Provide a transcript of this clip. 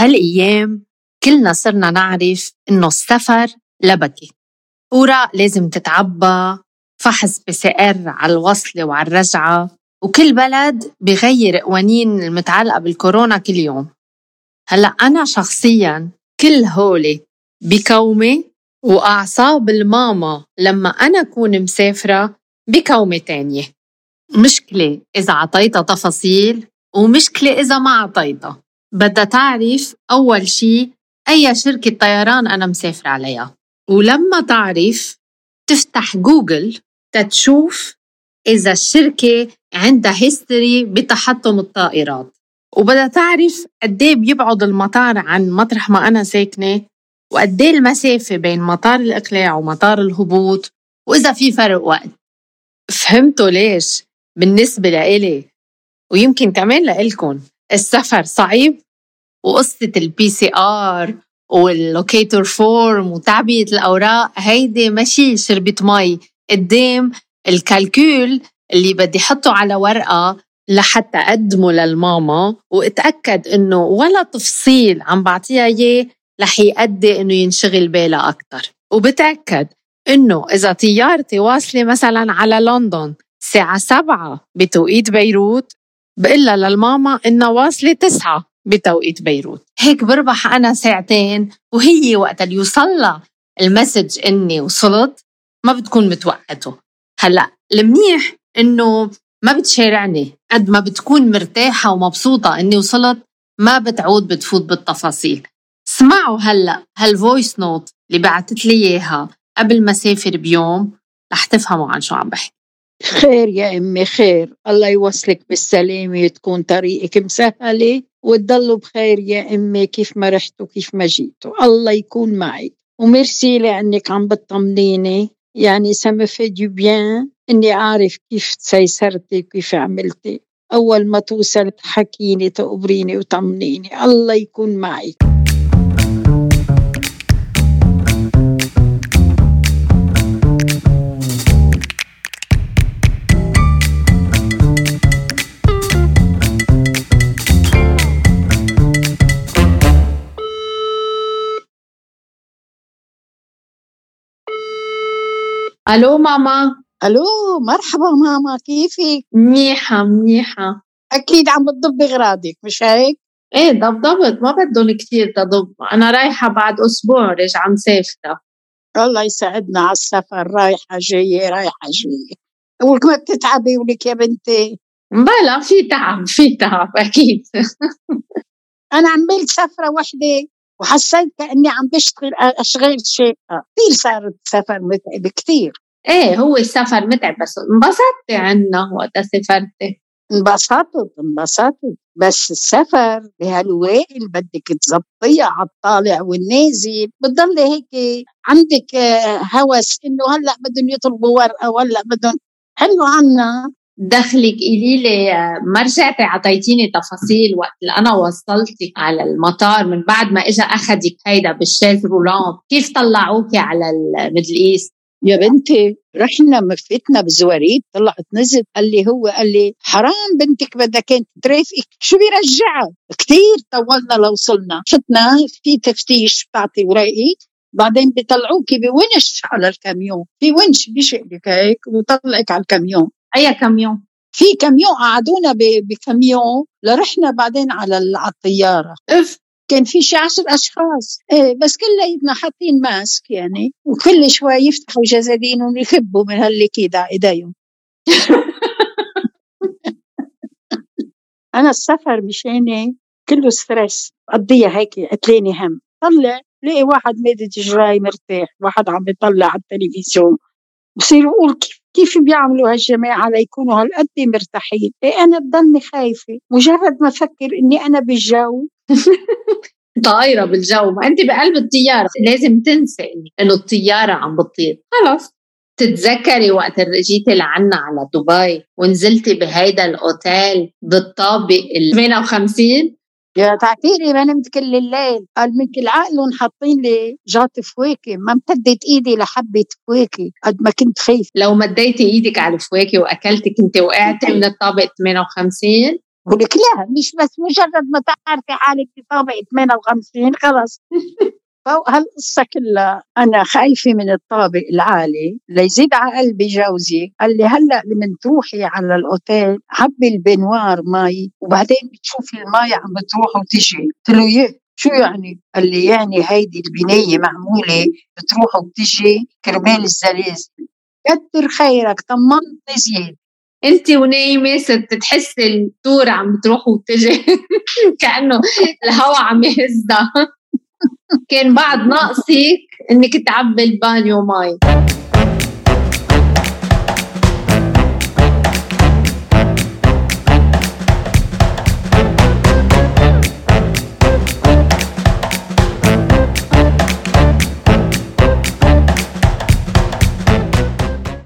بهالأيام كلنا صرنا نعرف إنه السفر لبكة أوراق لازم تتعبى فحص ار على الوصلة وعلى الرجعة وكل بلد بغير قوانين المتعلقة بالكورونا كل يوم. هلأ أنا شخصيا كل هولي بكومة وأعصاب الماما لما أنا أكون مسافرة بكومة تانية. مشكلة إذا عطيتها تفاصيل ومشكلة إذا ما عطيتها. بدها تعرف أول شي أي شركة طيران أنا مسافرة عليها. ولما تعرف تفتح جوجل تتشوف إذا الشركة عندها هيستوري بتحطم الطائرات. وبدها تعرف قد إيه بيبعد المطار عن مطرح ما أنا ساكنة وقد إيه المسافة بين مطار الإقلاع ومطار الهبوط وإذا في فرق وقت. فهمتوا ليش؟ بالنسبة لإلي ويمكن كمان لإلكم. السفر صعب وقصة ال PCR وال locator form وتعبئة الأوراق هيدي ماشي شربة مي. قدام ال calcul اللي بدي حطه على ورقة لحتى أقدمه للماما وأتأكد إنه ولا تفصيل عم بعطيها إياه رح يأدي إنه ينشغل بالها أكتر. وبتأكد إنه إذا طيارتي واصلة مثلا على لندن الساعة سبعة بتوقيت بيروت بقلها للماما إنها واصلة تسعة بتوقيت بيروت. هيك بربح أنا ساعتين وهي وقت اللي يوصلها المسج إني وصلت ما بتكون متوقعته هلأ المنيح إنه ما بتشارعني. قد ما بتكون مرتاحة ومبسوطة إني وصلت ما بتعود بتفوت بالتفاصيل. اسمعوا هلأ هال voice note اللي بعتت لي إياها قبل ما سافر بيوم رح تفهموا عن شو عم بحكي. خير يا أمي خير. الله يوصلك بالسلامة وتكون طريقك مسهلة وتضلوا بخير يا أمي كيف ما رحتوا كيف ما جيتوا. الله يكون معك. وميرسي لأنك عم بتطمنيني. يعني ça m'a fait du bien إني عارف كيف تيسرتي وكيف عملتي. أول ما توصل تحكيني تقبريني وطمنيني. الله يكون معك. ألو ماما. ألو مرحبا ماما كيفك؟ منيحة منيحة. أكيد عم بتضبي أغراضك مش هيك؟ إيه ضبضبت ما بدهم كثير تضب. أنا رايحة بعد أسبوع راجعة مسافرة الله يسعدنا على السفر رايحة جاية رايحة جاية. ولك ما بتتعبي ولك يا بنتي؟ بلا في تعب في تعب أكيد. أنا عملت سفرة وحدة وحسيت كأني عم بشتغل اشغال شيء كثير صارت سفر متعب كثير إيه هو السفر متعب بس انبسطتي عنا وقت سافرتي انبسطت انبسطت. بس السفر بهالوائل بدك تزبطيها على الطالع والنازل. بتضلي هيك عندك هوس إنه هلأ بدهم يطلبوا ورقة وهلأ بدهم. حلو عنا. دخلك قولي لي ما رجعتي عطيتيني تفاصيل وقت اللي أنا وصلتك على المطار من بعد ما اجى أخذك هيدا بال chaise roulante. كيف طلعوكي على ال Middle East؟ يا بنتي رحنا مفتنا بزواريب طلعت نزل قال لي هو قال لي حرام بنتك بدها كانت ترافقك شو بيرجعها كثير طولنا لوصلنا. فتنا في تفتيش بتعطي ورقي بعدين بيطلعوكي بونش على الكاميون في ونش بيشقلك هيك ويطلعك على الكاميون أي كاميون في كاميون قعدونا بكاميون لرحنا بعدين على الطيارة. إف كان في شي عشر اشخاص إيه بس كلياتنا حاطين mask يعني وكل شوي يفتحوا جزادينهم يخبوا من هال liquide على إيديهم. أنا السفر مشاني كله stress. قضيها هيك قتلاني هم. طلع لقي واحد مادد إجريه مرتاح. واحد عم بيطلع على التلفزيون. بصير يقول كيف كيف بيعملوا هالجماعة ليكونوا هالقد مرتاحين؟ إيه أنا بضلني خايفة. مجرد ما أفكر إني أنا بالجو طايرة بالجو. ما أنت بقلب الطيارة. لازم تنسي إنه الطيارة عم بتطير. خلص تتذكري وقت جيتي لعنا على دبي ونزلتي بهيدا الأوتيل بالطابق ال 58 يا تعتيري ما نمت كل الليل. قال من كل عقلهم حاطين لي جات فواكه. ما امتدت إيدي لحبة فواكه قد ما كنت خايف لو مديتي إيدك على الفواكه واكلتي كنت وقعتي من الطابق 58 بقول لك لا مش بس مجرد ما تعرفي حالك في طابق 58 خلص فوق هالقصة كلها أنا خايفة من الطابق العالي ليزيد على قلبي جوزي قال لي هلأ لمن تروحي على الأوتيل عبي البنوار مي وبعدين بتشوفي المي عم بتروح وتجي قلت له يه شو يعني؟ قال لي يعني هيدي البنية معمولة بتروح وبتجي كرمال الزلازل. كتر خيرك طمنتني زيادة. انت ونايمة صرت تحسي الطور عم بتروح وتجي كأنه الهواء عم يهزها. كان بعد ناقصك إنك تعبي البانيو مي